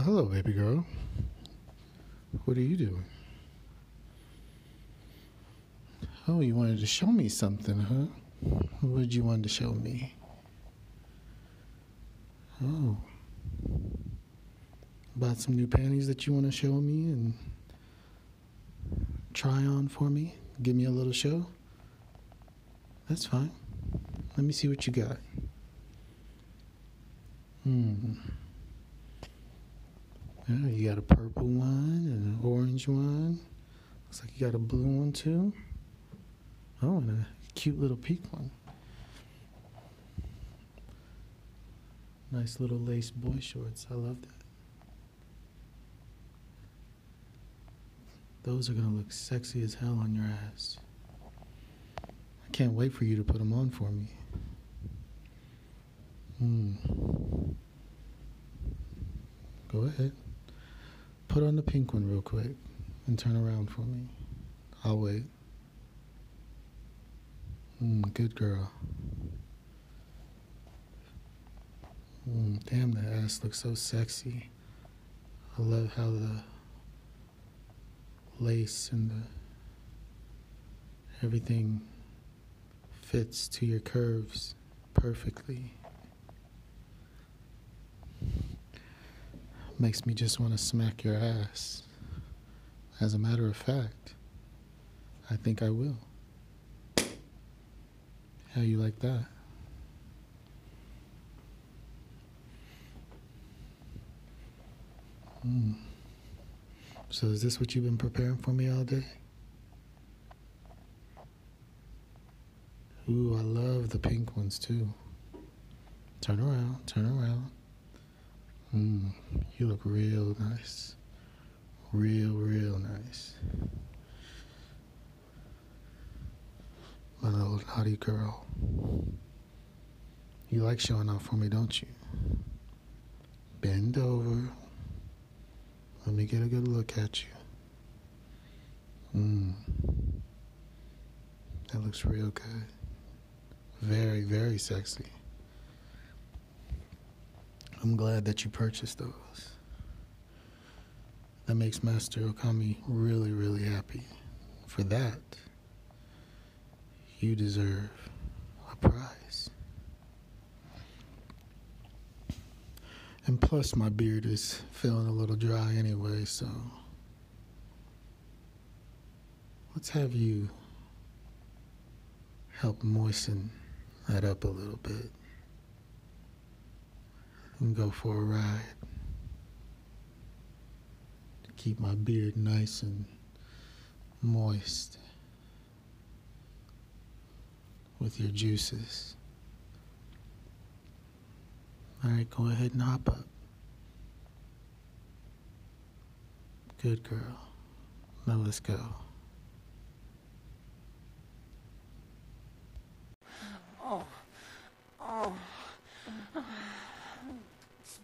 Well, hello, baby girl. What are you doing? Oh, you wanted to show me something, huh? What did you want to show me? Oh. About some new panties that you want to show me and try on for me? Give me a little show? That's fine. Let me see what you got. Hmm. Yeah, you got a purple one and an orange one. Looks like you got a blue one too. Oh, and a cute little pink one. Nice little lace boy shorts. I love that. Those are gonna look sexy as hell on your ass. I can't wait for you to put them on for me. Hmm. Go ahead. Put on the pink one real quick and turn around for me. I'll wait. Mm, good girl. Mm, damn, that ass looks so sexy. I love how the lace and the everything fits to your curves perfectly. Makes me just want to smack your ass. As a matter of fact, I think I will. How you like that? Mm. So is this what you've been preparing for me all day? Ooh, I love the pink ones too. Turn around, turn around. Mmm, you look real nice. Real, real nice. My little naughty girl. You like showing off for me, don't you? Bend over. Let me get a good look at you. Mmm. That looks real good. Very, very sexy. I'm glad that you purchased those. That makes Master Okami really, really happy. For that, you deserve a prize. And plus, my beard is feeling a little dry anyway, so let's have you help moisten that up a little bit and go for a ride. To keep my beard nice and moist with your juices. All right, go ahead and hop up. Good girl. Now let's go. 嗯。行